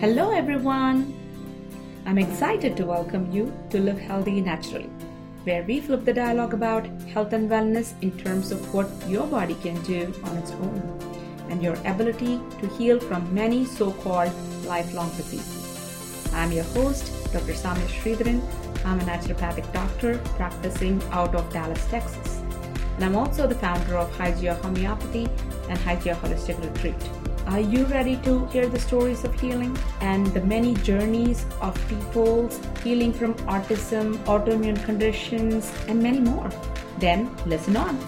Hello, everyone. I'm excited to welcome you to Live Healthy Naturally, where we flip the dialogue about health and wellness in terms of what your body can do on its own and your ability to heal from many so called lifelong diseases. I'm your host, Dr. Samya Sridharan. I'm a naturopathic doctor practicing out of Dallas, Texas. And I'm also the founder of Hygia Homeopathy and Hygia Holistic Retreat. Are you ready to hear the stories of healing and the many journeys of people's healing from autism, autoimmune conditions, and many more? Then listen on.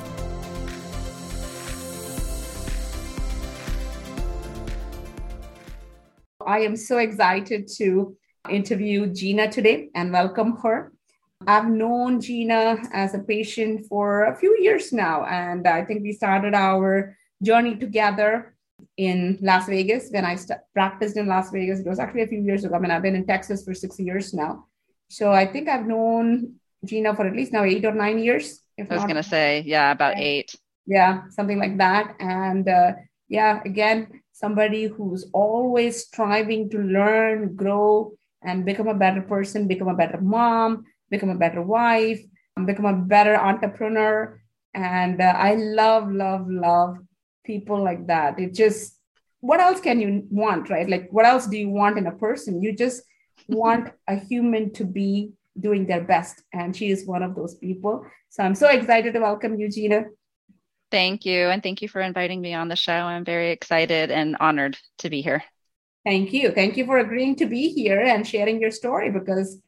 I am so excited to interview Gina today and welcome her. I've known Gina as a patient for a few years now, and I think we started our journey together in Las Vegas when I st- practiced in Las Vegas. It was actually a few years ago. I mean, I've been in Texas for six years now. So I think I've known Gina for at least now eight or nine years. I was going to say, yeah, about eight. Yeah, something like that. And uh, yeah, again, somebody who's always striving to learn, grow, and become a better person, become a better mom, become a better wife, become a better entrepreneur. And uh, I love, love, love people like that. It just, what else can you want, right? Like, what else do you want in a person? You just want a human to be doing their best. And she is one of those people. So I'm so excited to welcome you, Gina. Thank you. And thank you for inviting me on the show. I'm very excited and honored to be here. Thank you. Thank you for agreeing to be here and sharing your story because,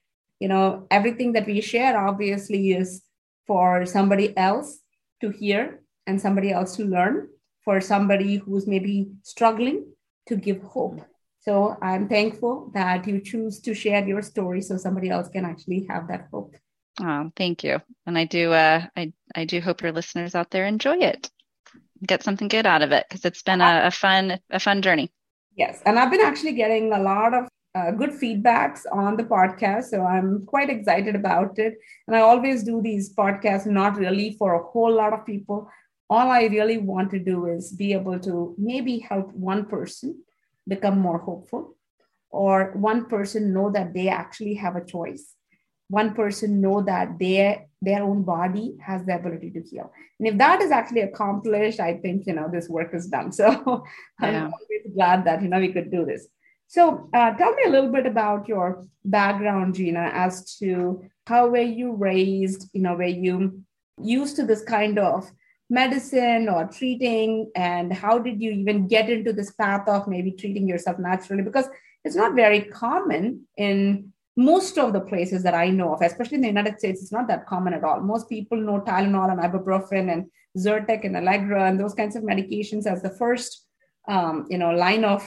you know, everything that we share obviously is for somebody else to hear and somebody else to learn for somebody who's maybe struggling to give hope. So I'm thankful that you choose to share your story so somebody else can actually have that hope. Oh, thank you. And I do uh I I do hope your listeners out there enjoy it. Get something good out of it because it's been a, a, fun a fun journey. Yes, and I've been actually getting a lot of uh, good feedbacks on the podcast, so I'm quite excited about it. And I always do these podcasts not really for a whole lot of people, all I really want to do is be able to maybe help one person become more hopeful, or one person know that they actually have a choice. One person know that their their own body has the ability to heal. And if that is actually accomplished, I think you know this work is done. So. I'm always glad that you know we could do this. So uh, tell me a little bit about your background, Gina, as to how were you raised? You know, were you used to this kind of medicine or treating and how did you even get into this path of maybe treating yourself naturally? Because it's not very common in most of the places that i know of especially in the united states it's not that common at all. Most people know tylenol and ibuprofen and zyrtec and allegra and those kinds of medications as the first um, you know line of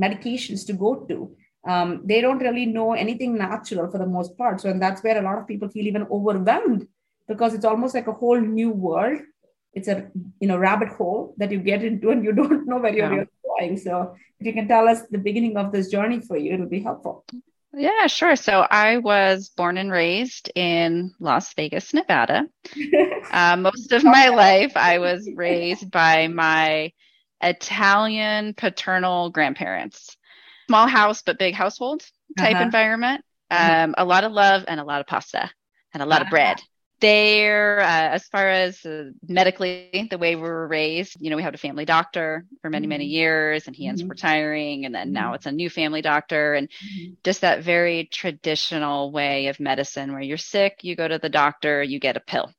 medications to go to. Um, they don't really know anything natural for the most part. So and that's where a lot of people feel even overwhelmed because it's almost like a whole new world it's a you know rabbit hole that you get into and you don't know where you're yeah. really going so if you can tell us the beginning of this journey for you it'll be helpful yeah sure so i was born and raised in las vegas nevada uh, most of my life i was raised by my italian paternal grandparents small house but big household type uh-huh. environment mm-hmm. um, a lot of love and a lot of pasta and a lot uh-huh. of bread there uh, as far as uh, medically the way we were raised you know we had a family doctor for many many mm-hmm. years and he ends mm-hmm. up retiring and then mm-hmm. now it's a new family doctor and mm-hmm. just that very traditional way of medicine where you're sick you go to the doctor you get a pill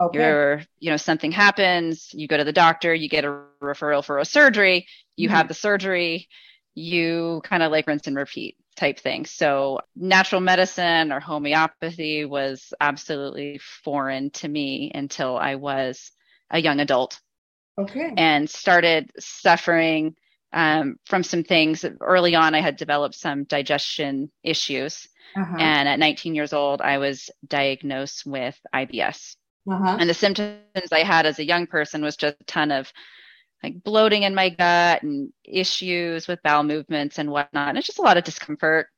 okay. you're you know something happens you go to the doctor you get a referral for a surgery you have mm-hmm. the surgery you kind of like rinse and repeat type thing. So natural medicine or homeopathy was absolutely foreign to me until I was a young adult. Okay. And started suffering um, from some things. Early on, I had developed some digestion issues. Uh-huh. And at 19 years old, I was diagnosed with IBS. Uh-huh. And the symptoms I had as a young person was just a ton of like bloating in my gut and issues with bowel movements and whatnot. And it's just a lot of discomfort.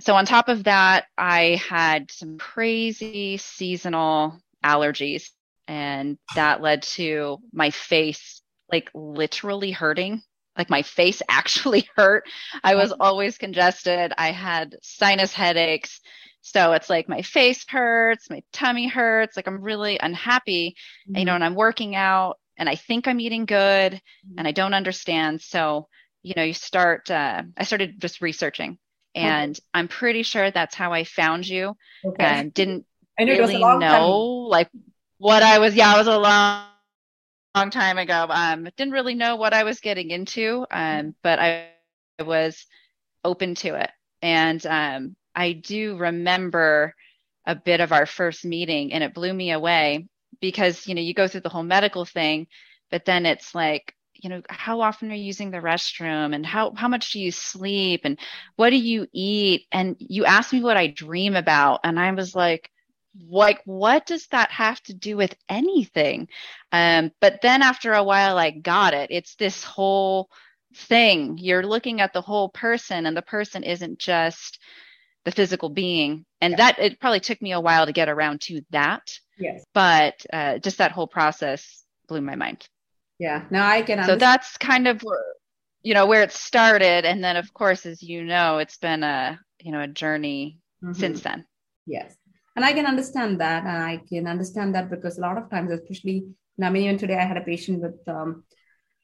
So, on top of that, I had some crazy seasonal allergies, and that led to my face like literally hurting like my face actually hurt. I was always congested. I had sinus headaches. So it's like my face hurts, my tummy hurts, like I'm really unhappy, mm-hmm. you know, and I'm working out and I think I'm eating good mm-hmm. and I don't understand. So, you know, you start, uh, I started just researching and okay. I'm pretty sure that's how I found you okay. and didn't really know time. like what I was. Yeah, it was a long, long time ago. Um, didn't really know what I was getting into, um, but I was open to it. And um, I do remember a bit of our first meeting, and it blew me away because you know you go through the whole medical thing, but then it's like you know how often are you using the restroom and how how much do you sleep and what do you eat? And you asked me what i dream about and i was like like what does that have to do with anything? Um, but then after a while i got it. It's this whole thing. You're looking at the whole person and the person isn't just the physical being. And yeah. that it probably took me a while to get around to that yes. But uh, just that whole process blew my mind. Yeah. Now i can understand. so that's kind of you know where it started. And then of course as you know it's been a you know a journey mm-hmm. since then. Yes. And i can understand that. And i can understand that because a lot of times especially i mean even today i had a patient with um,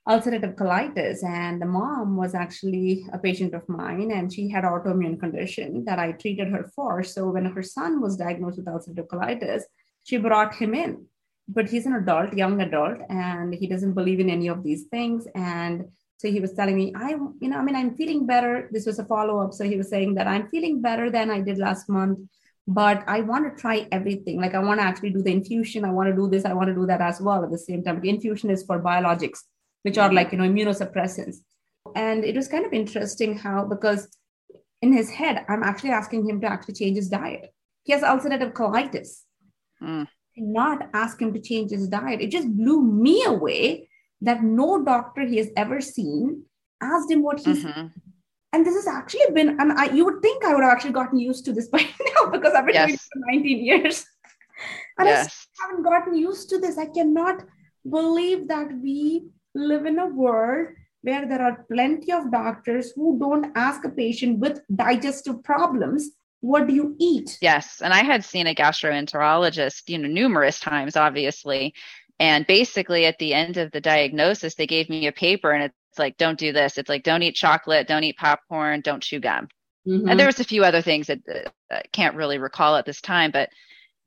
ulcerative colitis. And the mom was actually a patient of mine. And she had autoimmune condition that i treated her for. So when her son was diagnosed with ulcerative colitis she brought him in but he's an adult young adult and he doesn't believe in any of these things and so he was telling me i you know i mean i'm feeling better this was a follow-up so he was saying that i'm feeling better than i did last month but I want to try everything. Like I want to actually do the infusion. I want to do this. I want to do that as well at the same time. The infusion is for biologics, which are like, you know, immunosuppressants. And it was kind of interesting how, because in his head, I'm actually asking him to actually change his diet. He has ulcerative colitis. Mm. Not ask him to change his diet. It just blew me away that no doctor he has ever seen asked him what he's mm-hmm and this has actually been and I, you would think i would have actually gotten used to this by now because i've been yes. doing it for 19 years and yes. i haven't gotten used to this i cannot believe that we live in a world where there are plenty of doctors who don't ask a patient with digestive problems what do you eat yes and i had seen a gastroenterologist you know numerous times obviously and basically at the end of the diagnosis they gave me a paper and it's like, don't do this. It's like, don't eat chocolate, don't eat popcorn, don't chew gum. Mm-hmm. And there was a few other things that uh, I can't really recall at this time, but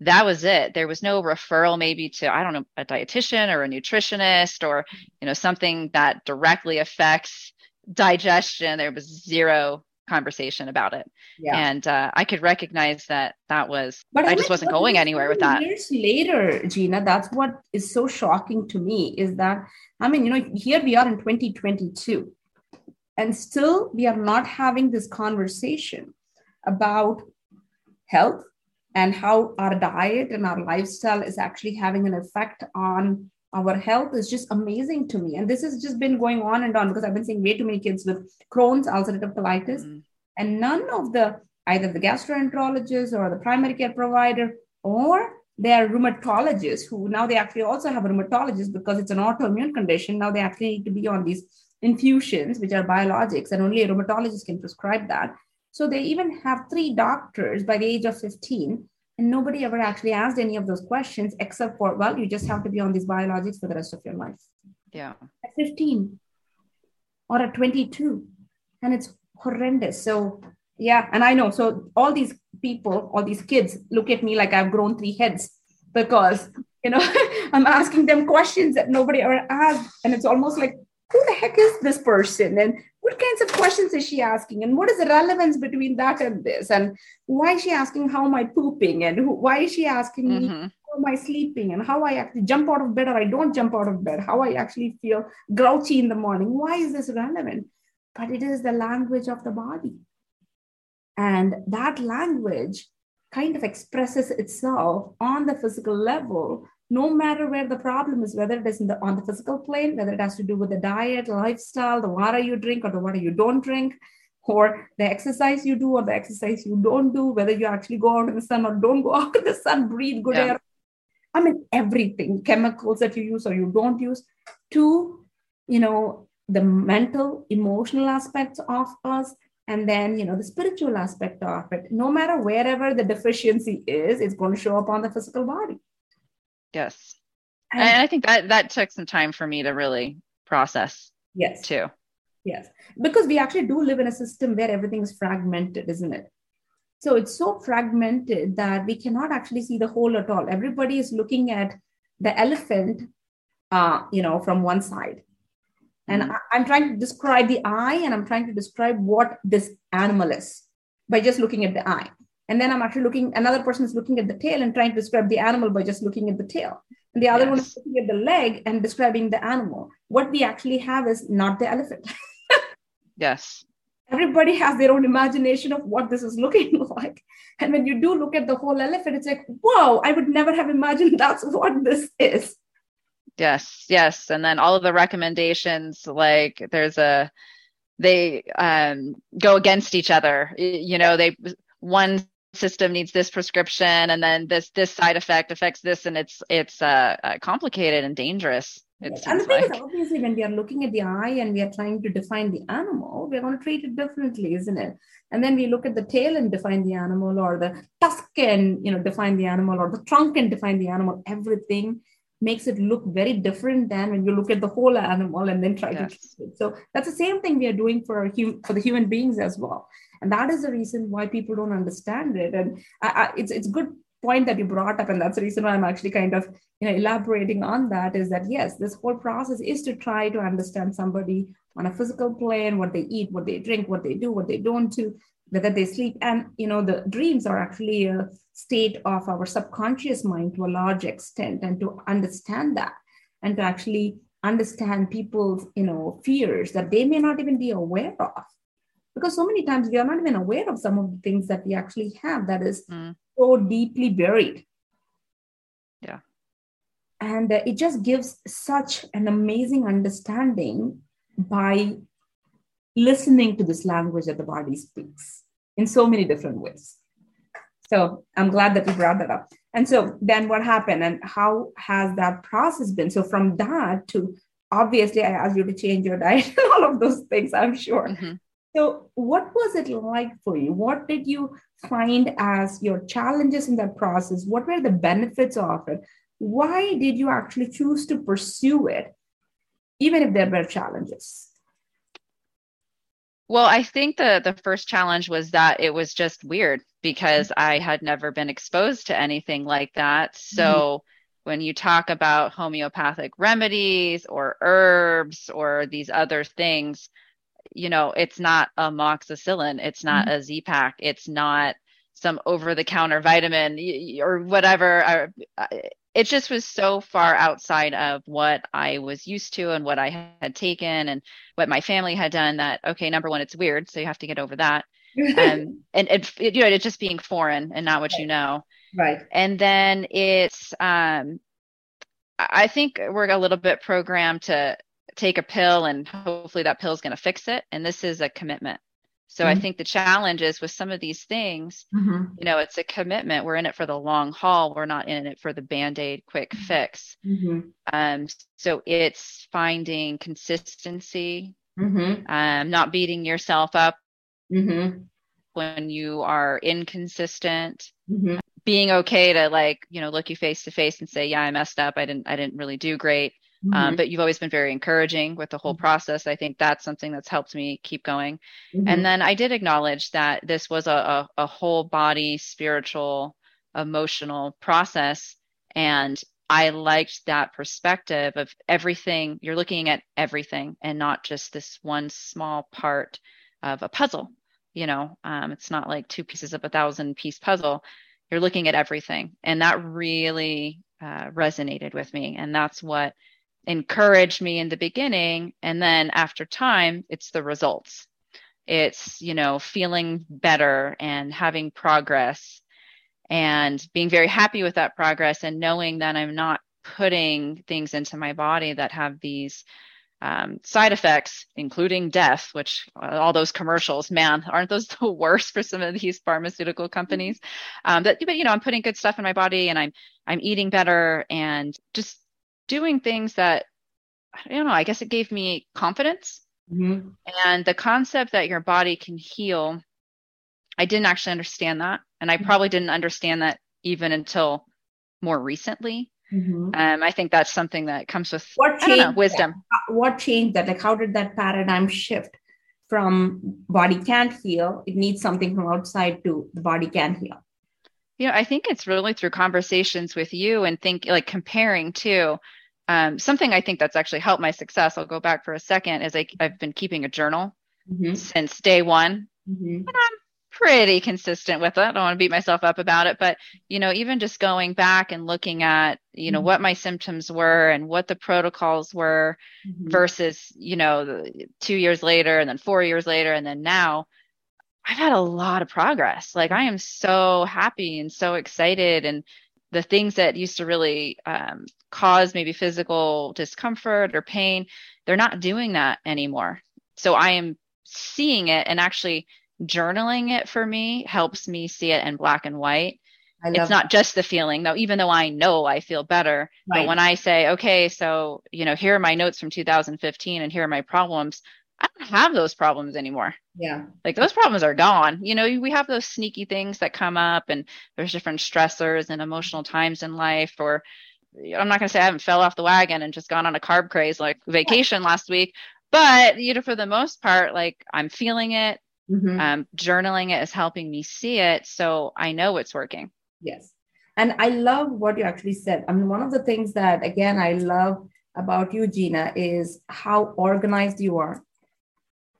that was it. There was no referral maybe to, I don't know, a dietitian or a nutritionist or, you know, something that directly affects digestion. There was zero conversation about it. Yeah. And uh, I could recognize that that was, but I, I just wasn't going anywhere with that. Years later, Gina, that's what is so shocking to me is that, I mean, you know, here we are in 2022 and still we are not having this conversation about health and how our diet and our lifestyle is actually having an effect on our health is just amazing to me. And this has just been going on and on because I've been seeing way too many kids with Crohn's, ulcerative colitis, mm. and none of the either the gastroenterologist or the primary care provider or their rheumatologists who now they actually also have a rheumatologist because it's an autoimmune condition. Now they actually need to be on these infusions, which are biologics, and only a rheumatologist can prescribe that. So they even have three doctors by the age of 15 and nobody ever actually asked any of those questions except for, well, you just have to be on these biologics for the rest of your life. Yeah. At 15 or at 22. And it's horrendous. So, yeah. And I know. So, all these people, all these kids look at me like I've grown three heads because, you know, I'm asking them questions that nobody ever asked. And it's almost like, who the heck is this person? And what kinds of questions is she asking? And what is the relevance between that and this? And why is she asking how am i pooping? And who, why is she asking mm-hmm. me how am i sleeping? And how i actually jump out of bed or i don't jump out of bed? How i actually feel grouchy in the morning? Why is this relevant? But it is the language of the body. And that language kind of expresses itself on the physical level no matter where the problem is, whether it is the, on the physical plane, whether it has to do with the diet, lifestyle, the water you drink or the water you don't drink, or the exercise you do or the exercise you don't do, whether you actually go out in the sun or don't go out in the sun, breathe good yeah. air. I mean, everything, chemicals that you use or you don't use, to, you know, the mental, emotional aspects of us, and then you know the spiritual aspect of it. No matter wherever the deficiency is, it's going to show up on the physical body. Yes, and, and I think that that took some time for me to really process. Yes, too. Yes, because we actually do live in a system where everything is fragmented, isn't it? So it's so fragmented that we cannot actually see the whole at all. Everybody is looking at the elephant, uh, you know, from one side. And mm-hmm. I, am trying to describe the eye and I'm trying to describe what this animal is by just looking at the eye. And then I'm actually looking, another person is looking at the tail and trying to describe the animal by just looking at the tail. And the other yes. one is looking at the leg and describing the animal. What we actually have is not the elephant. yes everybody has their own imagination of what this is looking like. And when you do look at the whole elephant, it's like, whoa, I would never have imagined that's what this is. Yes, yes. And then all of the recommendations, like there's a, they um, go against each other. You know, they, one system needs this prescription and then this this side effect affects this and it's it's uh, uh complicated and dangerous It's and the thing like. is, obviously, when we are looking at the eye and we are trying to define the animal, we're going to treat it differently, isn't it? And then we look at the tail and define the animal, or the tusk and you know define the animal, or the trunk and define the animal. Everything makes it look very different than when you look at the whole animal and then try yes. to treat it. So that's the same thing we are doing for our hum- for the human beings as well. And that is the reason why people don't understand it. And I, I, it's it's good point that you brought up and that's the reason why i'm actually kind of you know elaborating on that is that yes this whole process is to try to understand somebody on a physical plane what they eat what they drink what they do what they don't do whether they sleep and you know the dreams are actually a state of our subconscious mind to a large extent and to understand that and to actually understand people's you know fears that they may not even be aware of. Because so many times we are not even aware of some of the things that we actually have that is mm. so deeply buried. Yeah. And uh, it just gives such an amazing understanding by listening to this language that the body speaks in so many different ways so i'm glad that you brought that up and so then what happened and how has that process been so from that to obviously i asked you to change your diet and all of those things i'm sure mm-hmm. So, what was it like for you? What did you find as your challenges in that process? What were the benefits of it? Why did you actually choose to pursue it, even if there were challenges? Well, I think the the first challenge was that it was just weird because I had never been exposed to anything like that. So mm-hmm. when you talk about homeopathic remedies or herbs or these other things, you know, it's not amoxicillin, it's not mm-hmm. a Z pack, it's not some over-the-counter vitamin or whatever. It just was so far outside of what I was used to and what I had taken and what my family had done. That okay, number one, it's weird, so you have to get over that. Um, and it, you know, it just being foreign and not what right. you know. Right. And then it's, um, I think we're a little bit programmed to take a pill and hopefully that pill is going to fix it. And this is a commitment. So mm-hmm. I think the challenge is with some of these things, mm-hmm. you know, it's a commitment. We're in it for the long haul. We're not in it for the band aid quick mm-hmm. fix. Mm-hmm. Um, so it's finding consistency, mm-hmm. um, not beating yourself up mm-hmm. when you are inconsistent, being okay to like, you know, look you face to face and say, yeah, I messed up. I didn't, I didn't really do great. Um, mm-hmm. Um, but you've always been very encouraging with the whole mm-hmm. process. I think that's something that's helped me keep going. Mm-hmm. And then I did acknowledge that this was a, a, a whole body, spiritual, emotional process. And I liked that perspective of everything. You're looking at everything and not just this one small part of a puzzle. You know, um, it's not like two pieces of a thousand piece puzzle. You're looking at everything. And that really uh, resonated with me. And that's what encouraged me in the beginning and then after time it's the results it's you know feeling better and having progress and being very happy with that progress and knowing that i'm not putting things into my body that have these um, side effects, including death, which uh, all those commercials, man, aren't those the worst for some of these pharmaceutical companies? Um, but, but you know, I'm putting good stuff in my body and I'm I'm eating better and just doing things that I don't know, I guess it gave me confidence. Mm-hmm. And the concept that your body can heal, I didn't actually understand that. And I mm-hmm. probably didn't understand that even until more recently. Mm-hmm. Um, I think that's something that comes with what changed know, wisdom. What changed that? Like, how did that paradigm shift from body can't heal? It needs something from outside to the body can heal. You know, I think it's really through conversations with you and think like comparing too. Um, something I think that's actually helped my success. I'll go back for a second. Is I, I've been keeping a journal mm-hmm. since day one, mm-hmm. and I'm pretty consistent with it. I don't want to beat myself up about it, but you know, even just going back and looking at, you know, mm-hmm. what my symptoms were and what the protocols were mm-hmm. versus, you know, two years later and then four years later and then now, I've had a lot of progress. Like I am so happy and so excited and the things that used to really um, cause maybe physical discomfort or pain, they're not doing that anymore. So I am seeing it and actually journaling it for me helps me see it in black and white. It's not just the feeling though, even though I know I feel better. Right. But when I say, okay, so, you know, here are my notes from 2015 and here are my problems, I don't have those problems anymore. Yeah. Like those problems are gone. You know, we have those sneaky things that come up and there's different stressors and emotional times in life or I'm not going to say I haven't fell off the wagon and just gone on a carb craze like vacation last week, but you know, for the most part, like I'm feeling it. Mm-hmm. Um, journaling it is helping me see it. So I know it's working. Yes. And I love what you actually said. I mean, one of the things that, again, I love about you, Gina, is how organized you are.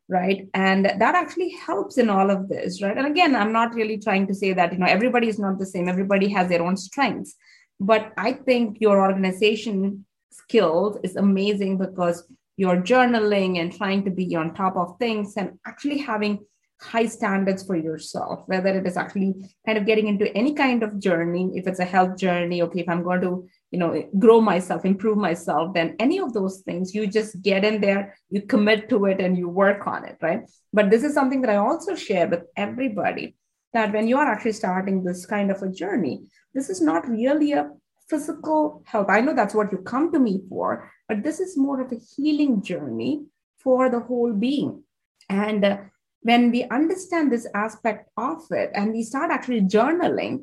Right. And that actually helps in all of this. Right. And again, I'm not really trying to say that, you know, everybody is not the same, everybody has their own strengths. But I think your organization skills is amazing because you're journaling and trying to be on top of things and actually having high standards for yourself, whether it is actually kind of getting into any kind of journey, if it's a health journey, okay, if I'm going to, you know, grow myself, improve myself, then any of those things, you just get in there, you commit to it and you work on it, right? But this is something that I also share with everybody that when you are actually starting this kind of a journey, this is not really a physical health. I know that's what you come to me for, but this is more of a healing journey for the whole being. And uh, when we understand this aspect of it and we start actually journaling,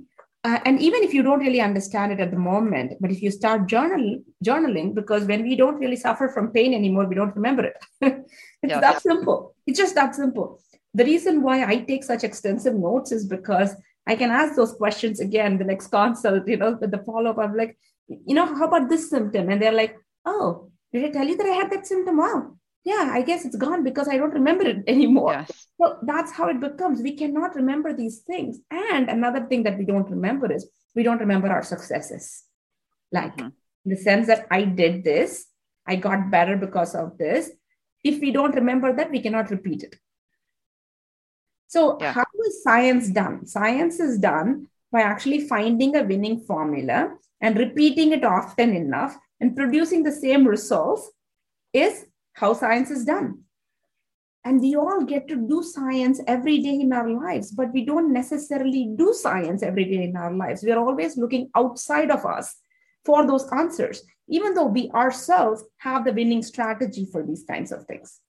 uh, and even if you don't really understand it at the moment, but if you start journal, journaling, because when we don't really suffer from pain anymore, we don't remember it. it's yeah, that yeah. simple. It's just that simple. The reason why I take such extensive notes is because I can ask those questions again the next consult, you know, with the follow up. I'm like, you know, how about this symptom? And they're like, oh, did I tell you that I had that symptom? Wow, yeah, I guess it's gone because I don't remember it anymore. Yes. So that's how it becomes. We cannot remember these things. And another thing that we don't remember is we don't remember our successes. Like mm-hmm. the sense that I did this, I got better because of this. If we don't remember that, we cannot repeat it. So, yeah. how is science done? Science is done by actually finding a winning formula and repeating it often enough and producing the same results is how science is done. And we all get to do science every day in our lives, but we don't necessarily do science every day in our lives. We are always looking outside of us for those answers, even though we ourselves have the winning strategy for these kinds of things.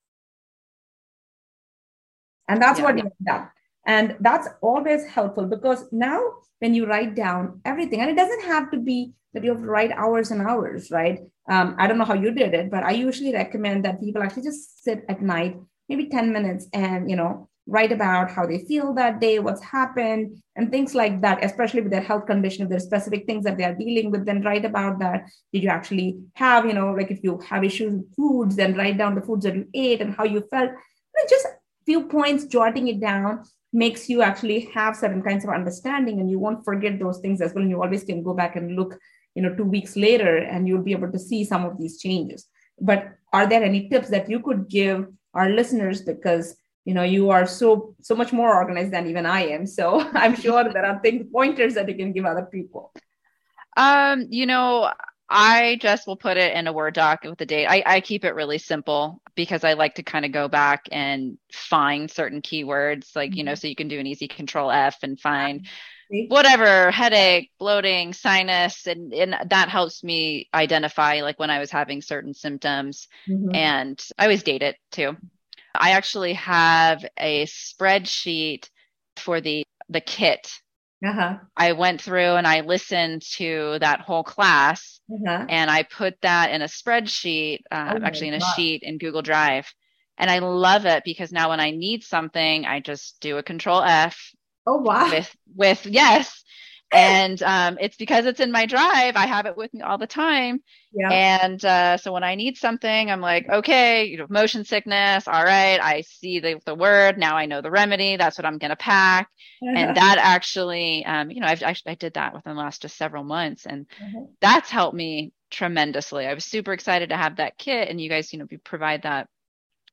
And that's yeah. what you've done. And that's always helpful because now when you write down everything, and it doesn't have to be that you have to write hours and hours, right? Um, I don't know how you did it, but I usually recommend that people actually just sit at night, maybe 10 minutes, and, you know, write about how they feel that day, what's happened, and things like that, especially with their health condition. If there's specific things that they are dealing with, then write about that. Did you actually have, you know, like if you have issues with foods, then write down the foods that you ate and how you felt. And just few points, jotting it down makes you actually have certain kinds of understanding and you won't forget those things as well. And you always can go back and look you know two weeks later and you'll be able to see some of these changes. But are there any tips that you could give our listeners? Because you know you are so so much more organized than even i am. So i'm sure there are things pointers that you can give other people. Um you know i just will put it in a word doc with the date i, I keep it really simple because i like to kind of go back and find certain keywords like you know mm-hmm. so you can do an easy control f and find whatever headache bloating sinus and, and that helps me identify like when i was having certain symptoms mm-hmm. and i always date it too i actually have a spreadsheet for the the kit uh-huh. I went through and I listened to that whole class uh-huh. and I put that in a spreadsheet, uh, oh actually in a God. sheet in Google Drive. And I love it because now when I need something, I just do a control F. Oh, wow. With, with yes and um, it's because it's in my drive. I have it with me all the time. Yeah. And uh, so when I need something, I'm like, okay, you know, motion sickness. All right, I see the, the word. Now I know the remedy. That's what I'm going to pack. and that actually, um, you know, I've actually I did that within the last just several months, and mm-hmm. that's helped me tremendously. I was super excited to have that kit, and you guys, you know, provide that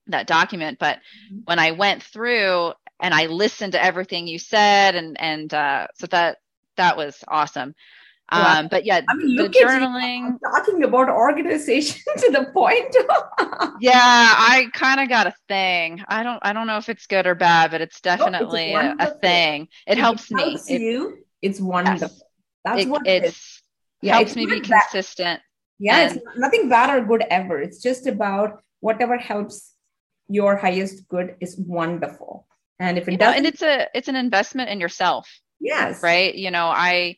that document. But mm-hmm. when I went through and I listened to everything you said, and and uh, so that that was awesome. Wow. Um, but yeah, I mean, the journaling talking about organization to the point. yeah, I kind of got a thing. I don't, I don't know if it's good or bad, but it's definitely oh, it's a, a, thing. It, it helps, helps me. You, it, it's wonderful. Yes. That's it, what it is. Yeah, helps me be bad. consistent. Yeah, and, it's nothing bad or good ever. It's just about whatever helps your highest good is wonderful. And if it does, and it's a, it's an investment in yourself Yes. Right. You know, I,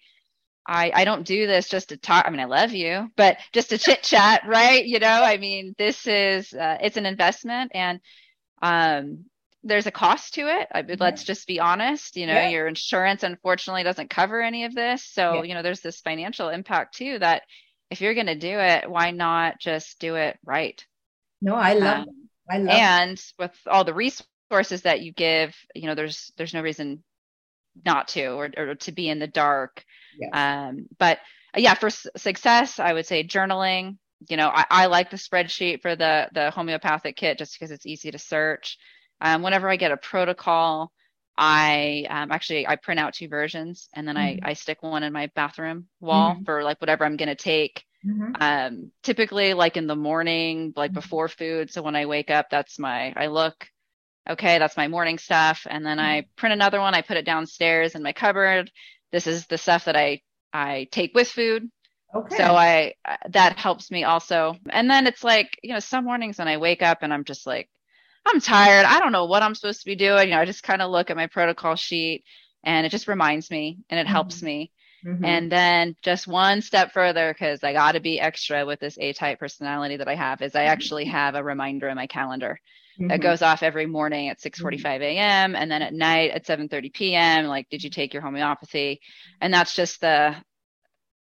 I, I don't do this just to talk. I mean, I love you, but just to chit chat, right? You know, I mean, this is, uh, it's an investment and, um, there's a cost to it. I let's just be honest. You know, yeah. your insurance unfortunately doesn't cover any of this. So, yeah. you know, there's this financial impact too that if you're going to do it, why not just do it right? No, I love um, I love and with all the resources that you give, you know, there's there's no reason not to or, or to be in the dark. Yes. Um, but uh, yeah, for s- success, I would say journaling. You know, I, I, like the spreadsheet for the the homeopathic kit just because it's easy to search. Um, whenever I get a protocol, I um, actually I print out two versions and then mm-hmm. I I stick one in my bathroom wall mm-hmm. for like whatever I'm gonna take. Mm-hmm. Um, typically like in the morning, like mm-hmm. before food. So when I wake up, that's my I look okay, that's my morning stuff. And then I mm-hmm. print another one, I put it downstairs in my cupboard. This is the stuff that I, I take with food. Okay. So I, that helps me also. And then it's like, you know, some mornings when I wake up and I'm just like, I'm tired. I don't know what I'm supposed to be doing. You know, I just kind of look at my protocol sheet and it just reminds me and it mm-hmm. helps me. Mm-hmm. And then just one step further, because I got to be extra with this A type personality that I have, is I actually mm-hmm. have a reminder in my calendar mm-hmm. that goes off every morning at 6:45 mm-hmm. a.m. and then at night at 7:30 p.m. Like, did you take your homeopathy? And that's just the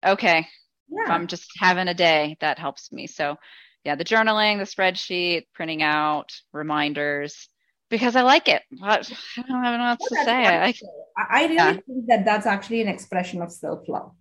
okay. Yeah. If I'm just having a day, that helps me. So, yeah, the journaling, the spreadsheet, printing out reminders because I like it. I don't have enough to say. I, I really yeah. think that that's actually an expression of self love.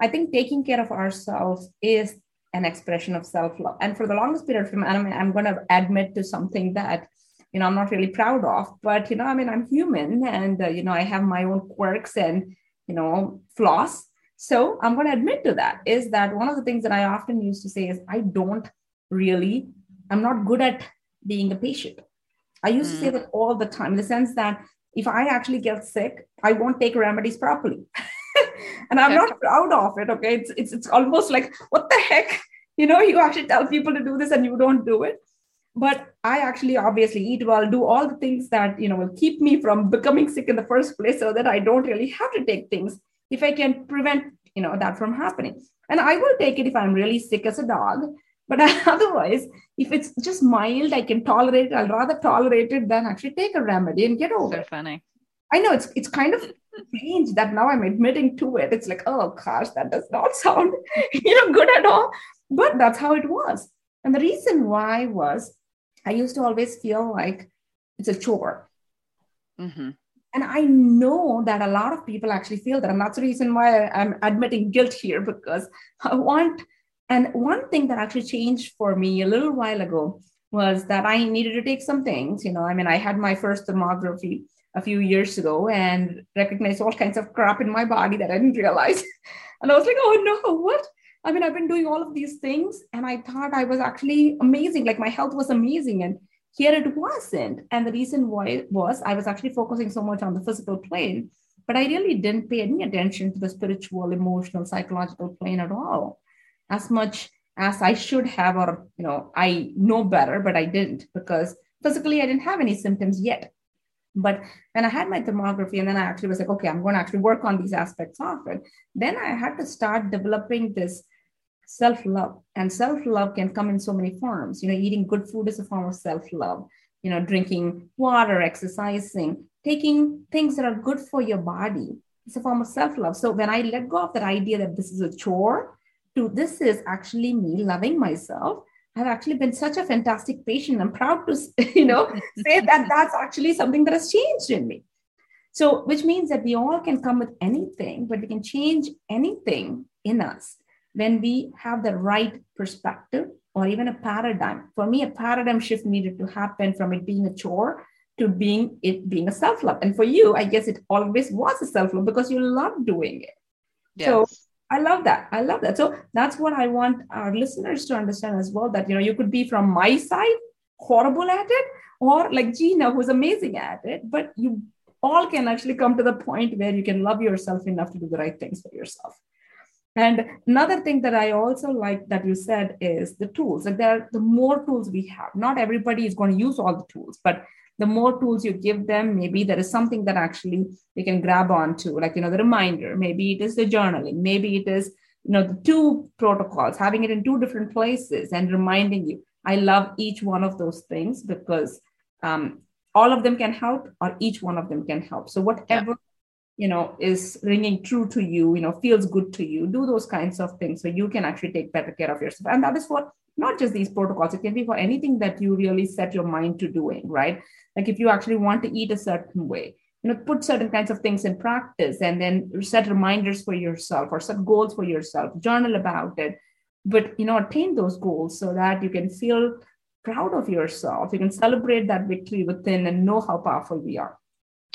I think taking care of ourselves is an expression of self-love and for the longest period of time I'm, I'm going to admit to something that you know i'm not really proud of but you know i mean i'm human and uh, you know i have my own quirks and you know flaws so i'm going to admit to that is that one of the things that i often used to say is i don't really i'm not good at being a patient i used mm. to say mm. that all the time in the sense that if i actually get sick i won't take remedies properly and i'm not proud of it okay? It's, it's it's almost like what the heck? You know you actually tell people to do this and you don't do it. But i actually obviously eat well do all the things that you know will keep me from becoming sick in the first place so that i don't really have to take things if i can prevent you know that from happening. And i will take it if i'm really sick as a dog. But otherwise if it's just mild i can tolerate it. I'll rather tolerate it than actually take a remedy and get over so it funny i know it's it's kind of strange that now i'm admitting to it it's like oh gosh that does not sound you know good at all but that's how it was. And the reason why was I used to always feel like it's a chore. Mm-hmm. And I know that a lot of people actually feel that. And that's the reason why I'm admitting guilt here because I want, and one thing that actually changed for me a little while ago was that I needed to take some things. You know, I mean, I had my first thermography a few years ago and recognized all kinds of crap in my body that I didn't realize. and I was like, oh no, what? I mean, I've been doing all of these things and I thought I was actually amazing. Like my health was amazing. And here it wasn't. And the reason why was I was actually focusing so much on the physical plane but I really didn't pay any attention to the spiritual, emotional, psychological plane at all, as much as I should have, or you know, I know better, but I didn't because physically I didn't have any symptoms yet. But when I had my thermography, and then I actually was like, okay, I'm going to actually work on these aspects of it. Then I had to start developing this self love. And self love can come in so many forms. You know, eating good food is a form of self love. You know, drinking water, exercising, taking things that are good for your body. It's a form of self love. So when I let go of that idea that this is a chore, to this is actually me loving myself I've actually been such a fantastic patient. I'm proud to, you know, say that that's actually something that has changed in me. So, which means that we all can come with anything, but we can change anything in us when we have the right perspective or even a paradigm. For me, a paradigm shift needed to happen from it being a chore to being it being a self-love. And for you, I guess it always was a self-love because you love doing it. Yes. So I love that. I love that. So that's what I want our listeners to understand as well that, you know, you could be from my side, horrible at it, or like Gina, who's amazing at it, but you all can actually come to the point where you can love yourself enough to do the right things for yourself. And another thing that I also like that you said is the tools. Like there are the more tools we have. Not everybody is going to use all the tools, but the more tools you give them, maybe there is something that actually they can grab onto, like, you know, the reminder, maybe it is the journaling, maybe it is, you know, the two protocols, having it in two different places and reminding you. I love each one of those things because um, all of them can help or each one of them can help. So whatever, yeah. You know, is ringing true to you, you know, feels good to you, do those kinds of things so you can actually take better care of yourself. And that is what not just these protocols it can be for anything that you really set your mind to doing right? Like if you actually want to eat a certain way you know put certain kinds of things in practice and then set reminders for yourself or set goals for yourself journal about it but you know attain those goals so that you can feel proud of yourself. You can celebrate that victory within and know how powerful we are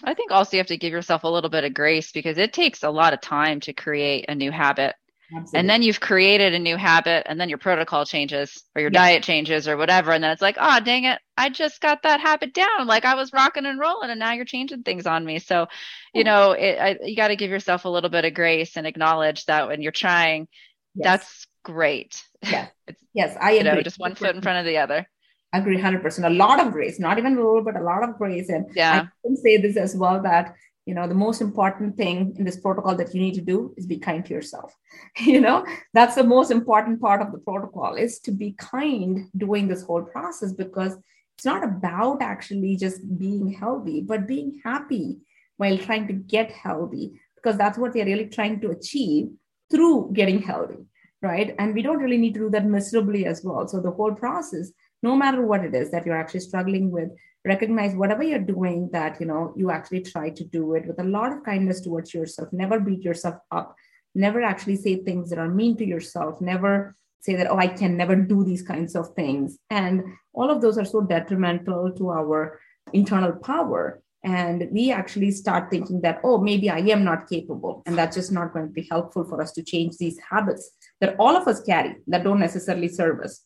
I think also you have to give yourself a little bit of grace because it takes a lot of time to create a new habit. Absolutely. And then you've created a new habit and then your protocol changes or your yeah. diet changes or whatever. And then it's like, oh, dang it. I just got that habit down. Like I was rocking and rolling and now you're changing things on me. So, you know, it, I, you got to give yourself a little bit of grace and acknowledge that when you're trying, yes. that's great. Yes. yes. I agree. You know, just one foot in front of the other. Agree 100%. A lot of grace, not even rule, but a lot of grace. And yeah. I can say this as well that you know the most important thing in this protocol that you need to do is be kind to yourself you know that's the most important part of the protocol is to be kind doing this whole process because it's not about actually just being healthy but being happy while trying to get healthy because that's what we're really trying to achieve through getting healthy right and we don't really need to do that miserably as well so the whole process no matter what it is that you're actually struggling with recognize whatever you're doing that you know you actually try to do it with a lot of kindness towards yourself. Never beat yourself up. Never actually say things that are mean to yourself. Never say that oh i can never do these kinds of things. And all of those are so detrimental to our internal power. And we actually start thinking that oh maybe i am not capable. And that's just not going to be helpful for us to change these habits that all of us carry that don't necessarily serve us.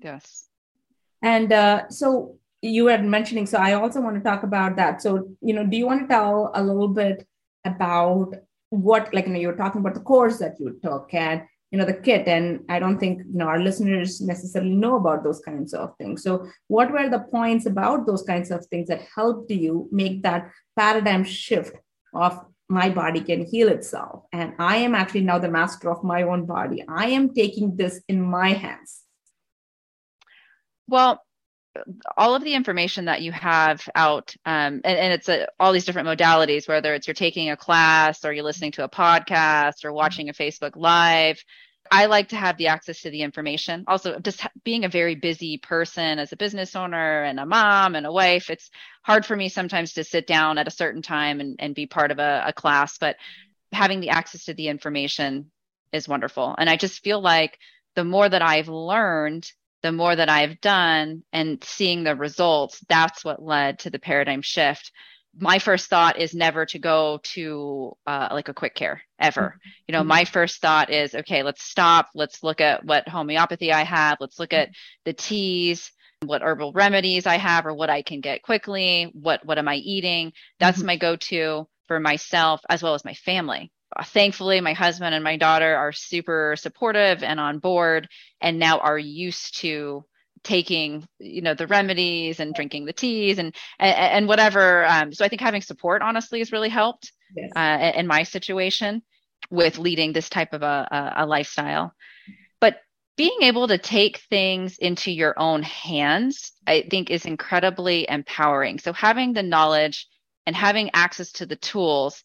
Yes and uh, so you were mentioning so i also want to talk about that. So you know do you want to tell a little bit about what like you know you're talking about the course that you took and you know the kit and i don't think you know our listeners necessarily know about those kinds of things. So what were the points about those kinds of things that helped you make that paradigm shift of my body can heal itself? And i am actually now the master of my own body. I am taking this in my hands well all of the information that you have out, um, and, and, it's a, all these different modalities, whether it's you're taking a class or you're listening to a podcast or watching a Facebook Live. I like to have the access to the information. Also, just being a very busy person as a business owner and a mom and a wife, it's hard for me sometimes to sit down at a certain time and, and be part of a, a class, but having the access to the information is wonderful. And I just feel like the more that I've learned, the more that I've done and seeing the results, that's what led to the paradigm shift. My first thought is never to go to uh, like a quick care ever. Mm-hmm. You know, my first thought is, okay, let's stop. Let's look at what homeopathy I have. Let's look at the teas, what herbal remedies I have or what I can get quickly. What, what am I eating? That's mm-hmm. my go-to for myself as well as my family. Thankfully, my husband and my daughter are super supportive and on board and now are used to taking you know the remedies and drinking the teas and and, and whatever um, so i think having support honestly has really helped yes. uh, in my situation with leading this type of a, a, lifestyle but being able to take things into your own hands i think is incredibly empowering so having the knowledge and having access to the tools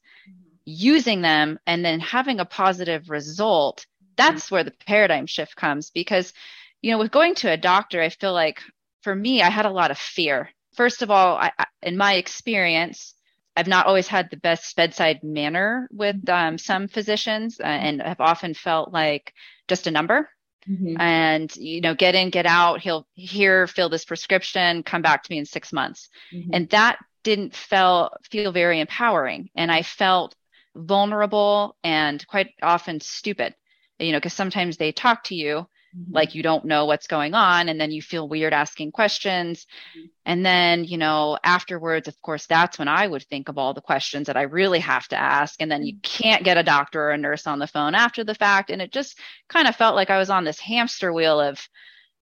using them and then having a positive result that's where the paradigm shift comes because you know, with going to a doctor, I feel like for me, I had a lot of fear. First of all, I, in my experience, I've not always had the best bedside manner with um, some physicians uh, and have often felt like just a number. Mm-hmm. And, you know, get in, get out. He'll here, fill this prescription, come back to me in six months. Mm-hmm. And that didn't feel, feel very empowering. And I felt vulnerable and quite often stupid, you know, because sometimes they talk to you mm-hmm. like you don't know what's going on and then you feel weird asking questions mm-hmm. and then you know afterwards of course that's when i would think of all the questions that i really have to ask and then you mm-hmm. can't get a doctor or a nurse on the phone after the fact and it just kind of felt like i was on this hamster wheel of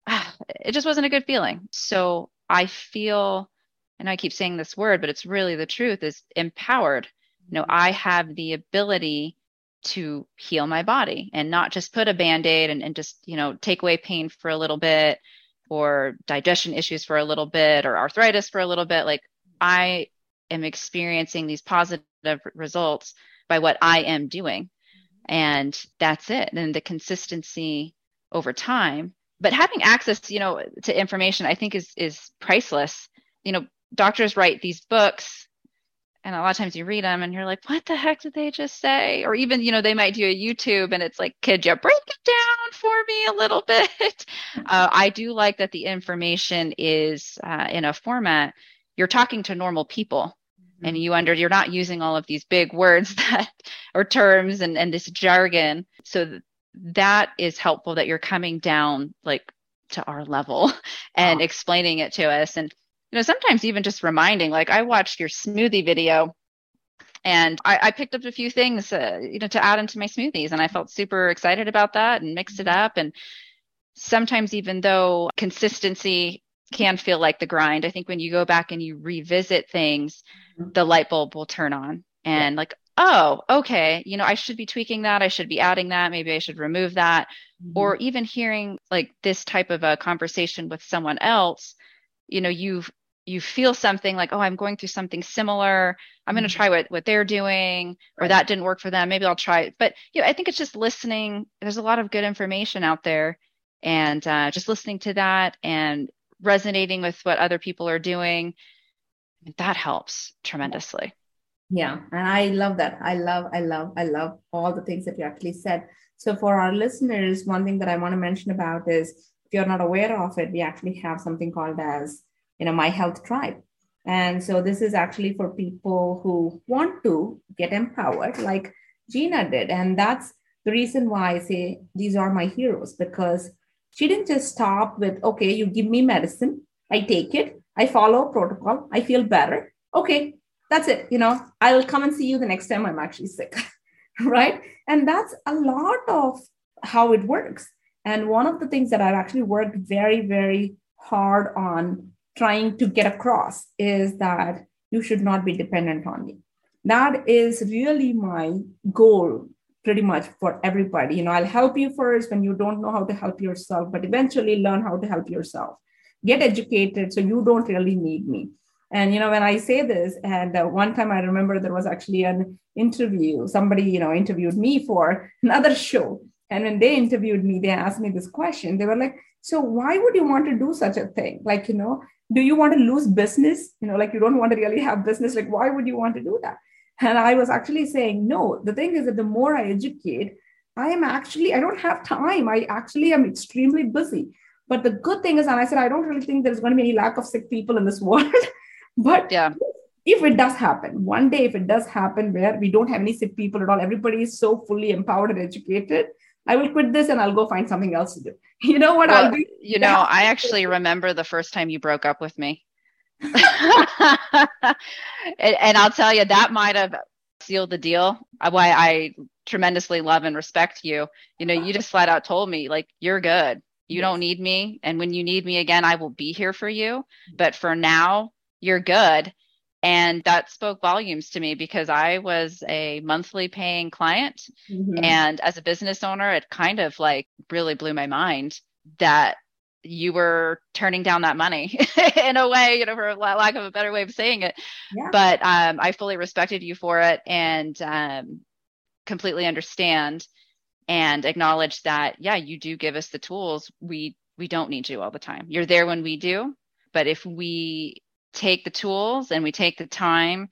ah, it just wasn't a good feeling so i feel and i keep saying this word but it's really the truth is empowered you know i have the ability to heal my body and not just put a band-aid and, and just you know take away pain for a little bit or digestion issues for a little bit or arthritis for a little bit. Like i am experiencing these positive results by what i am doing. And that's it. And the consistency over time. But having access you know to information i think is is priceless. You know doctors write these books and a lot of times you read them and you're like what the heck did they just say or even you know they might do a youtube and it's like could you break it down for me a little bit uh, i do like that the information is uh, in a format you're talking to normal people mm-hmm. and you under you're not using all of these big words that or terms and and this jargon so that is helpful that you're coming down like to our level and oh. explaining it to us and you know, sometimes even just reminding, like I watched your smoothie video and I, I picked up a few things, uh, you know, to add into my smoothies and I felt super excited about that and mixed it up. And sometimes even though consistency can feel like the grind, I think when you go back and you revisit things, mm-hmm. the light bulb will turn on and like, oh, okay, you know, I should be tweaking that. I should be adding that. Maybe I should remove that. Mm-hmm. Or even hearing like this type of a conversation with someone else, you know, you've you feel something like, oh, I'm going through something similar. I'm going to mm-hmm. try what, what they're doing, or right. that didn't work for them. Maybe I'll try it. But you know, I think it's just listening. There's a lot of good information out there, and uh, just listening to that and resonating with what other people are doing. That helps tremendously. Yeah, and I love that. I love, I love, I love all the things that you actually said. So for our listeners, one thing that I want to mention about is if you're not aware of it, we actually have something called as you know my health tribe. And so this is actually for people who want to get empowered like gina did. And that's the reason why i say these are my heroes because she didn't just stop with okay you give me medicine i take it i follow protocol i feel better. Okay that's it you know i'll come and see you the next time i'm actually sick right? And that's a lot of how it works. And one of the things that i've actually worked very very hard on trying to get across is that you should not be dependent on me. That is really my goal pretty much for everybody. You know, I'll help you first when you don't know how to help yourself, but eventually learn how to help yourself. Get educated so you don't really need me. And you know, when I say this, and uh, one time I remember there was actually an interview. Somebody, you know, interviewed me for another show, and when they interviewed me, they asked me this question. They were like, "So why would you want to do such a thing? Like, you know, do you want to lose business? You know like you don't want to really have business. Like why would you want to do that? And i was actually saying no the thing is that the more i educate i am actually i don't have time. I actually am extremely busy. But the good thing is and i said i don't really think there's going to be any lack of sick people in this world. But yeah. if it does happen one day if it does happen where we don't have any sick people at all everybody is so fully empowered and educated I will quit this and I'll go find something else to do. You know what well, I'll do? You know, I actually remember the first time you broke up with me. and, and, I'll tell you that might have sealed the deal. Uh, why I tremendously love and respect you. You know, you just flat out told me like you're good. You yes. don't need me, and when you need me again, I will be here for you. But for now, you're good. And that spoke volumes to me because I was a monthly paying client. Mm-hmm. And as a business owner, it kind of like really blew my mind that you were turning down that money in a way, you know, for lack of a better way of saying it. Yeah. But um, I fully respected you for it and um, completely understand and acknowledge that, yeah, you do give us the tools. We we don't need you all the time. You're there when we do, but if we take the tools and we take the time,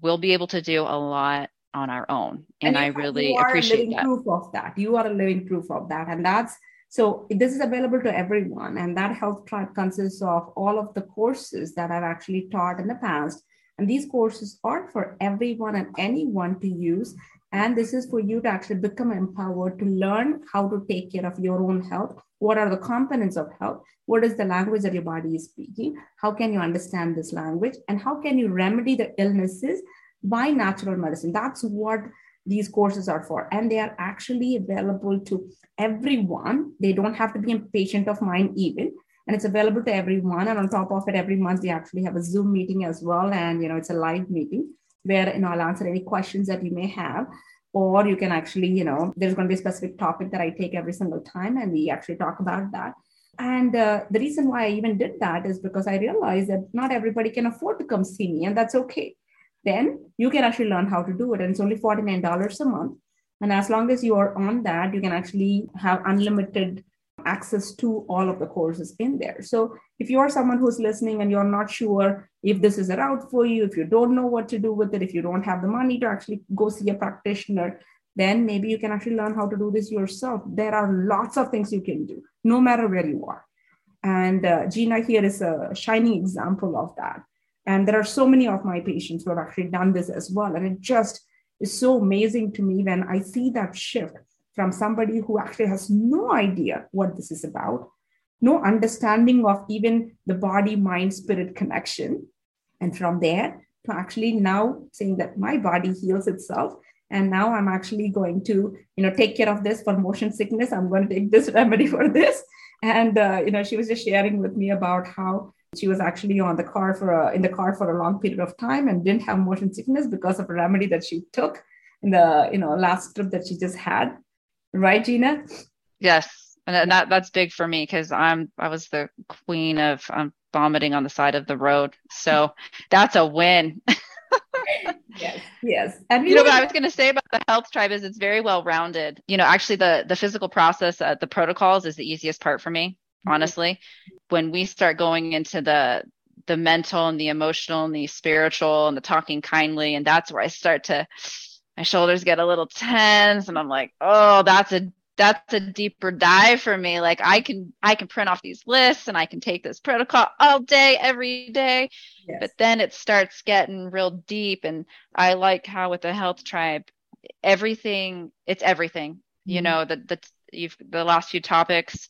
we'll be able to do a lot on our own. And, and I really appreciate that. Proof of that. You are a living proof of that, and that's so this is available to everyone, and that health tribe consists of all of the courses that I've actually taught in the past. And these courses are for everyone and anyone to use. And this is for you to actually become empowered to learn how to take care of your own health. What are the components of health? What is the language that your body is speaking? How can you understand this language? And how can you remedy the illnesses by natural medicine? That's what these courses are for and they are actually available to everyone they don't have to be a patient of mine even and it's available to everyone and on top of it every month we actually have a zoom meeting as well and you know it's a live meeting where you know i'll answer any questions that you may have or you can actually you know there's going to be a specific topic that i take every single time and we actually talk about that and uh, the reason why i even did that is because i realized that not everybody can afford to come see me and that's okay then you can actually learn how to do it. And it's only $49 a month. And as long as you are on that, you can actually have unlimited access to all of the courses in there. So if you are someone who's listening and you're not sure if this is a route for you, if you don't know what to do with it, if you don't have the money to actually go see a practitioner, then maybe you can actually learn how to do this yourself. There are lots of things you can do, no matter where you are. And uh, Gina here is a shining example of that. And there are so many of my patients who have actually done this as well. And it just is so amazing to me when I see that shift from somebody who actually has no idea what this is about, no understanding of even the body mind spirit connection. And from there to actually now saying that my body heals itself. And now I'm actually going to, you know, take care of this for motion sickness. I'm going to take this remedy for this. And, uh, you know, she was just sharing with me about how she was actually on the car for a, in the car for a long period of time and didn't have motion sickness because of a remedy that she took in the you know last trip that she just had. Right, Gina? Yes, and that that's big for me because I'm I was the queen of um, vomiting on the side of the road, so that's a win. yes, yes. And you know what I was going to say about the health tribe is it's very well rounded. You know, actually the the physical process, uh, the protocols is the easiest part for me. Mm-hmm. honestly when we start going into the the mental and the emotional and the spiritual and the talking kindly and that's where i start to my shoulders get a little tense and i'm like oh that's a that's a deeper dive for me like i can i can print off these lists and i can take this protocol all day every day yes. but then it starts getting real deep and i like how with the health tribe everything it's everything mm-hmm. you know the the you've the last few topics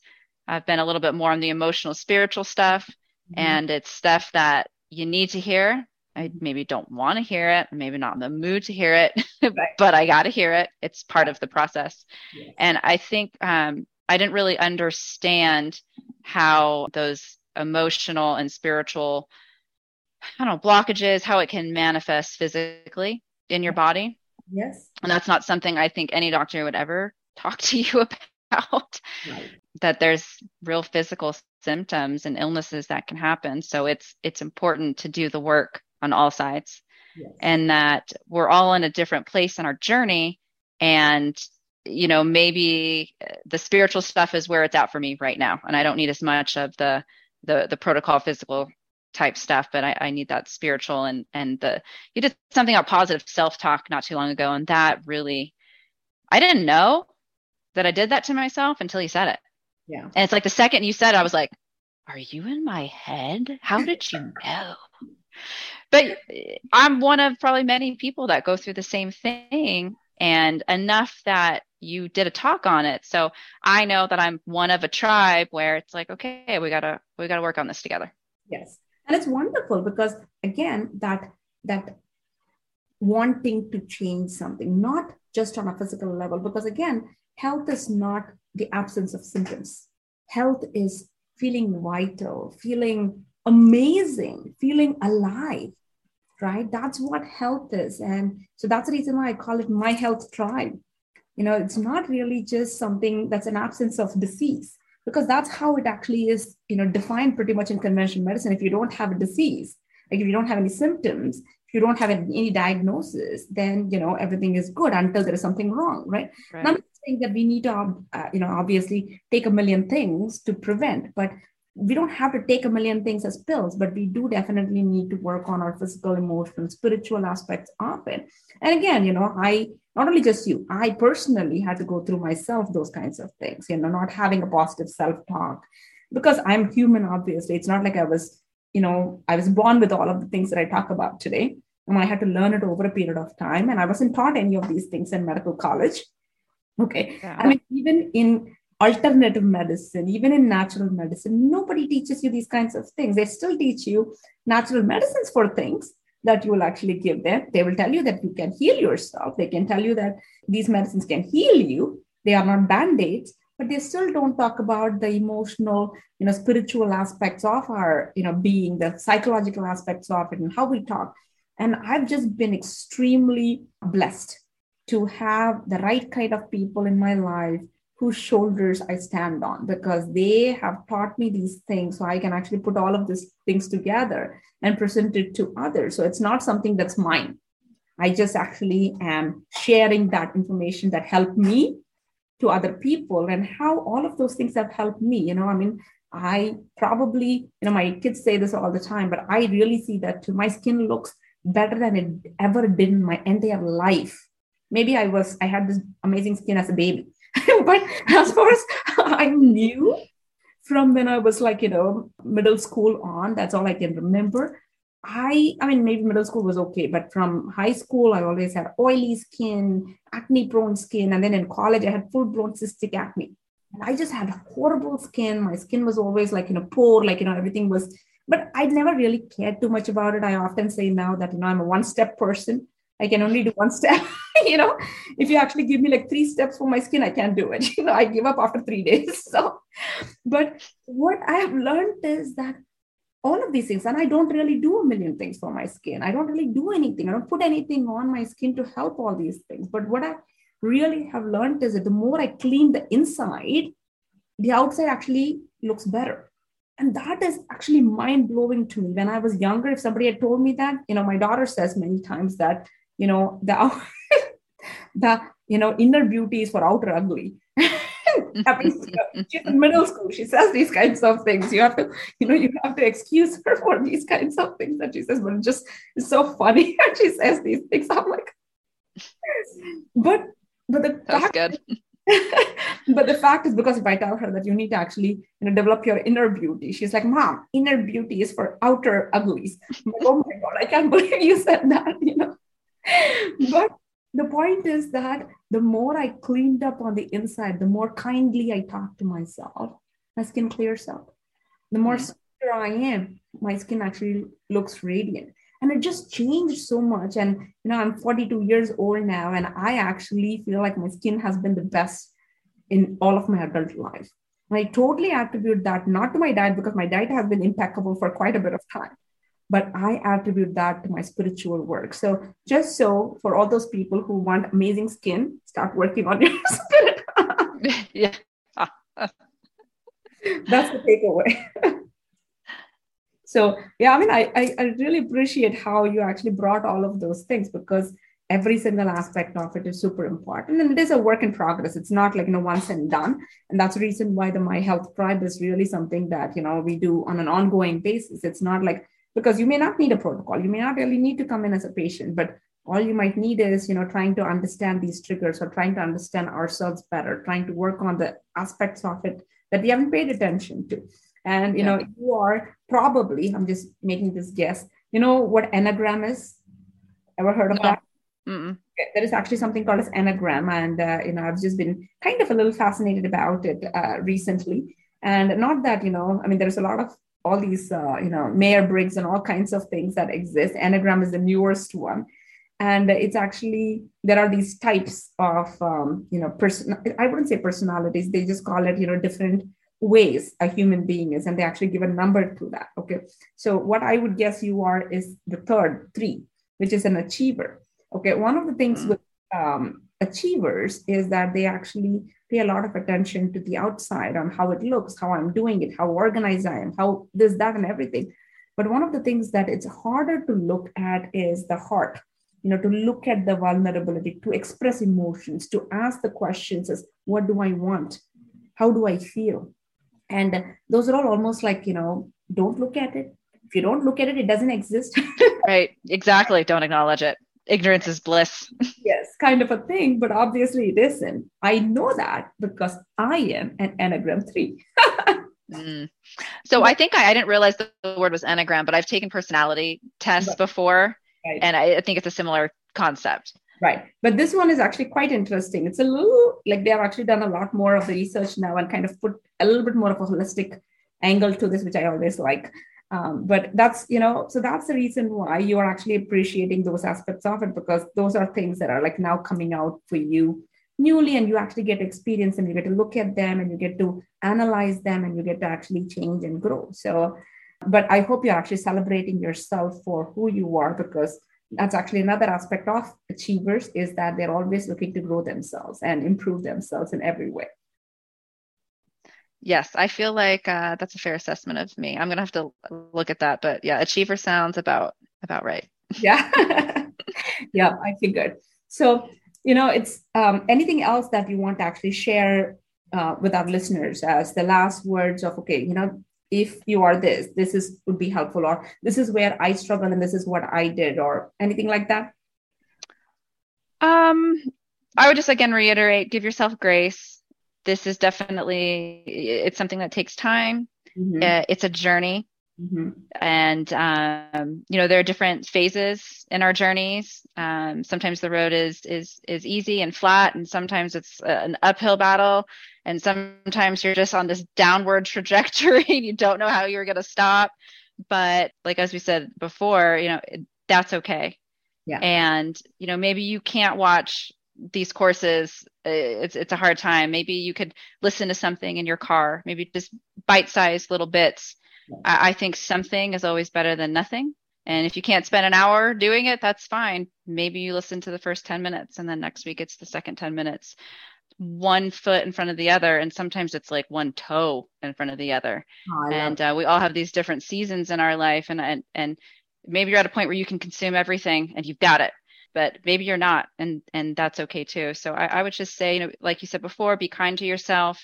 I've been a little bit more on the emotional, spiritual stuff, mm-hmm. and it's stuff that you need to hear. I maybe don't want to hear it, maybe not in the mood to hear it, right. but I got to hear it. It's part of the process. Yes. And I think um, I didn't really understand how those emotional and spiritual, I don't know, blockages, how it can manifest physically in your body. Yes. And that's not something I think any doctor would ever talk to you about. Right that there's real physical symptoms and illnesses that can happen. So it's it's important to do the work on all sides. Yes. And that we're all in a different place in our journey and you know maybe the spiritual stuff is where it's at for me right now and I don't need as much of the the the protocol physical type stuff but I, I need that spiritual and and the you did something about positive self-talk not too long ago and that really I didn't know that I did that to myself until you said it yeah. And it's like the second you said, it, I was like, are you in my head? How did you know? But I'm one of probably many people that go through the same thing and enough that you did a talk on it. So I know that I'm one of a tribe where it's like, okay, we gotta we gotta work on this together. Yes. And it's wonderful because again, that that wanting to change something, not just on a physical level, because again, health is not the absence of symptoms. Health is feeling vital, feeling amazing, feeling alive, right? That's what health is. And so that's the reason why I call it my health tribe. You know, it's not really just something that's an absence of disease, because that's how it actually is, you know, defined pretty much in conventional medicine. If you don't have a disease, like if you don't have any symptoms, if you don't have any diagnosis, then you know everything is good until there is something wrong, right? right. I'm saying that we need to, uh, you know, obviously take a million things to prevent, but we don't have to take a million things as pills, but we do definitely need to work on our physical, emotional, spiritual aspects of it. And again, you know, I not only just you, I personally had to go through myself those kinds of things, you know, not having a positive self talk because I'm human, obviously. It's not like I was, you know, I was born with all of the things that I talk about today. And I had to learn it over a period of time. And I wasn't taught any of these things in medical college. Okay. Yeah. I mean, even in alternative medicine, even in natural medicine, nobody teaches you these kinds of things. They still teach you natural medicines for things that you will actually give them. They will tell you that you can heal yourself. They can tell you that these medicines can heal you. They are not band-aids, but they still don't talk about the emotional, you know, spiritual aspects of our, you know, being, the psychological aspects of it and how we talk. And I've just been extremely blessed to have the right kind of people in my life whose shoulders I stand on because they have taught me these things. So I can actually put all of these things together and present it to others. So it's not something that's mine. I just actually am sharing that information that helped me to other people and how all of those things have helped me. You know, I mean, I probably, you know, my kids say this all the time, but I really see that too. My skin looks better than it ever did in my entire life. Maybe I was, I had this amazing skin as a baby but as far as I knew from when I was like, you know, middle school on, that's all I can remember. I, I mean, maybe middle school was okay, but from high school, I always had oily skin, acne prone skin. And then in college, I had full blown cystic acne. And I just had horrible skin. My skin was always like, you know, poor, like, you know, everything was, but I never really cared too much about it. I often say now that, you know, I'm a one step person. I can only do one step. you know, if you actually give me like three steps for my skin, I can't do it. You know, I give up after three days. So, but what I have learned is that all of these things, and I don't really do a million things for my skin. I don't really do anything. I don't put anything on my skin to help all these things. But what I really have learned is that the more I clean the inside, the outside actually looks better. And that is actually mind blowing to me. When I was younger, if somebody had told me that, you know, my daughter says many times that you know the the you know inner beauty is for outer ugly. She's in middle school she says these kinds of things. You have to you know you have to excuse her for these kinds of things that she says but it's just it's so funny and she says these things. I'm like but but the That's fact, good. but the fact is because if i tell her that you need to actually you know develop your inner beauty she's like mom inner beauty is for outer uglies. Like, oh my god i can't believe you said that you know but the point is that the more I cleaned up on the inside, the more kindly I talk to myself, my skin clears up. The more mm-hmm. I am, my skin actually looks radiant. And it just changed so much. And, you know, I'm 42 years old now, and I actually feel like my skin has been the best in all of my adult life. And I totally attribute that not to my diet because my diet has been impeccable for quite a bit of time but I attribute that to my spiritual work. So, just so for all those people who want amazing skin, start working on your spirit. yeah. That's the takeaway. so, yeah, I mean, I, I, I really appreciate how you actually brought all of those things because every single aspect of it is super important and it is a work in progress it's not like you know once and done and that's the reason why the my health tribe is really something that you know we do on an ongoing basis it's not like because you may not need a protocol you may not really need to come in as a patient but all you might need is you know trying to understand these triggers or trying to understand ourselves better trying to work on the aspects of it that we haven't paid attention to and you yeah. know you are probably i'm just making this guess you know what enneagram is ever heard of no. that Okay. there is actually something called as enneagram and uh, you know i've just been kind of a little fascinated about it uh, recently and not that you know i mean there's a lot of all these, uh, you know, Myers Briggs and all kinds of things that exist. Enneagram is the newest one. and it's actually there are these types of um, you know person i wouldn't say personalities they just call it you know different ways a human being is and they actually give a number to that okay so what i would guess you are is the third three which is an achiever okay one of the things mm-hmm. with um, achievers is that they actually pay a lot of attention to the outside on how it looks how i'm doing it how organized i am how this that and everything. But one of the things that it's harder to look at is the heart you know to look at the vulnerability to express emotions to ask the questions as what do i want? How do i feel? And those are all almost like you know don't look at it. If you don't look at it it doesn't exist. Right. Exactly. Don't acknowledge it ignorance is bliss yes kind of a thing but obviously it isn't i know that because i am an enneagram 3 mm. so i think I, I, didn't realize the word was enneagram but i've taken personality tests right. before right. and I, I think it's a similar concept Right. But this one is actually quite interesting. It's a little like they have actually done a lot more of the research now and kind of put a little bit more of a holistic angle to this, which I always like. Um, but that's, you know, so that's the reason why you are actually appreciating those aspects of it because those are things that are like now coming out for you newly and you actually get experience and you get to look at them and you get to analyze them and you get to actually change and grow. So, but I hope you're actually celebrating yourself for who you are because that's actually another aspect of achievers is that they're always looking to grow themselves and improve themselves in every way yes i feel like uh, that's a fair assessment of me. I'm gonna have to look at that but yeah achiever sounds about about right. Yeah. Yeah i figured so you know it's um, anything else that you want to actually share uh, with our listeners as the last words of okay you know if you are this this is would be helpful or this is where i struggle and this is what i did or anything like that? Um i would just again reiterate give yourself grace this is definitely it's something that takes time. Mm-hmm. uh, it's a journey. Mm-hmm. and um, you know there are different phases in our journeys. Um, sometimes the road is is is easy and flat and sometimes it's an uphill battle. And sometimes you're just on this downward trajectory and you don't know how you're going to stop. But like as we said before you know that's okay. Yeah. And you know maybe you can't watch these courses it's it's a hard time. Maybe you could listen to something in your car maybe just bite-sized little bits. I, I think something is always better than nothing. And if you can't spend an hour doing it that's fine. Maybe you listen to the first 10 minutes and then next week it's the second 10 minutes. One foot in front of the other and sometimes it's like one toe in front of the other. Oh, and uh, we all have these different seasons in our life and, and and maybe you're at a point where you can consume everything and you've got it but maybe you're not and and that's okay too so I, I would just say you know like you said before be kind to yourself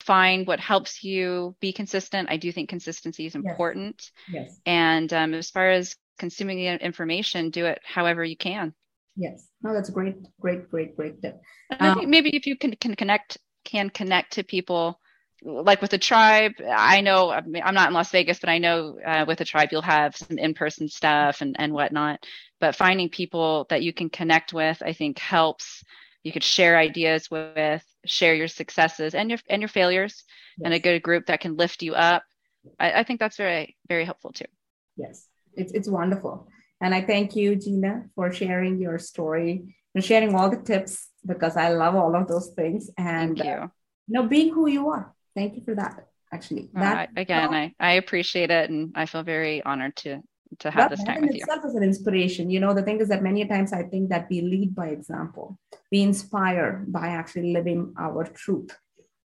find what helps you be consistent i do think consistency is important yes, yes. and um, as far as consuming information do it however you can Yes. No, that's great, great, great, great tip. I think um, maybe if you can, can connect can connect to people like with the tribe i know i'm not in las vegas but i know uh, with the tribe you'll have some in-person stuff and, and whatnot but finding people that you can connect with i think helps you could share ideas with share your successes and your and your failures yes. and a good group that can lift you up I, I think that's very very helpful too yes it's, it's wonderful and I thank you, Gina, for sharing your story and sharing all the tips because I love all of those things. And thank you. Uh, you know, being who you are. Thank you for that. Actually, uh, that, again, I, I appreciate it, and I feel very honored to to have this time with you. Itself is an inspiration. You know, the thing is that many times I think that we lead by example. We inspire by actually living our truth.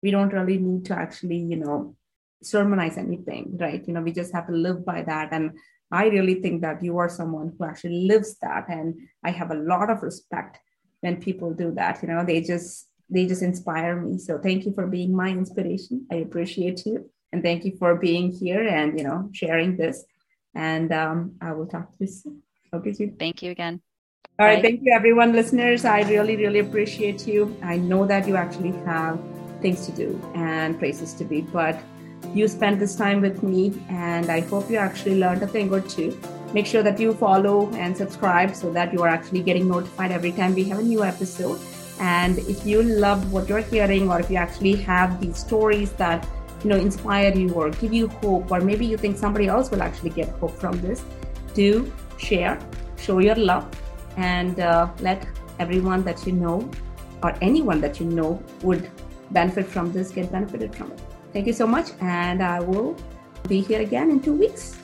We don't really need to actually, you know, sermonize anything, right? You know, we just have to live by that. And I really think that you are someone who actually lives that. And I have a lot of respect when people do that. You know, they just they just inspire me. So thank you for being my inspiration. I appreciate you. And thank you for being here and you know sharing this. And um, I will talk to you soon. Okay, Thank you again. All right, Bye. thank you everyone, listeners. I really, really appreciate you. I know that you actually have things to do and places to be, but you spent this time with me, and I hope you actually learned a thing or two. Make sure that you follow and subscribe so that you are actually getting notified every time we have a new episode. And if you love what you're hearing, or if you actually have these stories that you know inspire you or give you hope, or maybe you think somebody else will actually get hope from this, do share, show your love, and uh, let everyone that you know or anyone that you know would benefit from this get benefited from it. Thank you so much, and I will be here again in two weeks.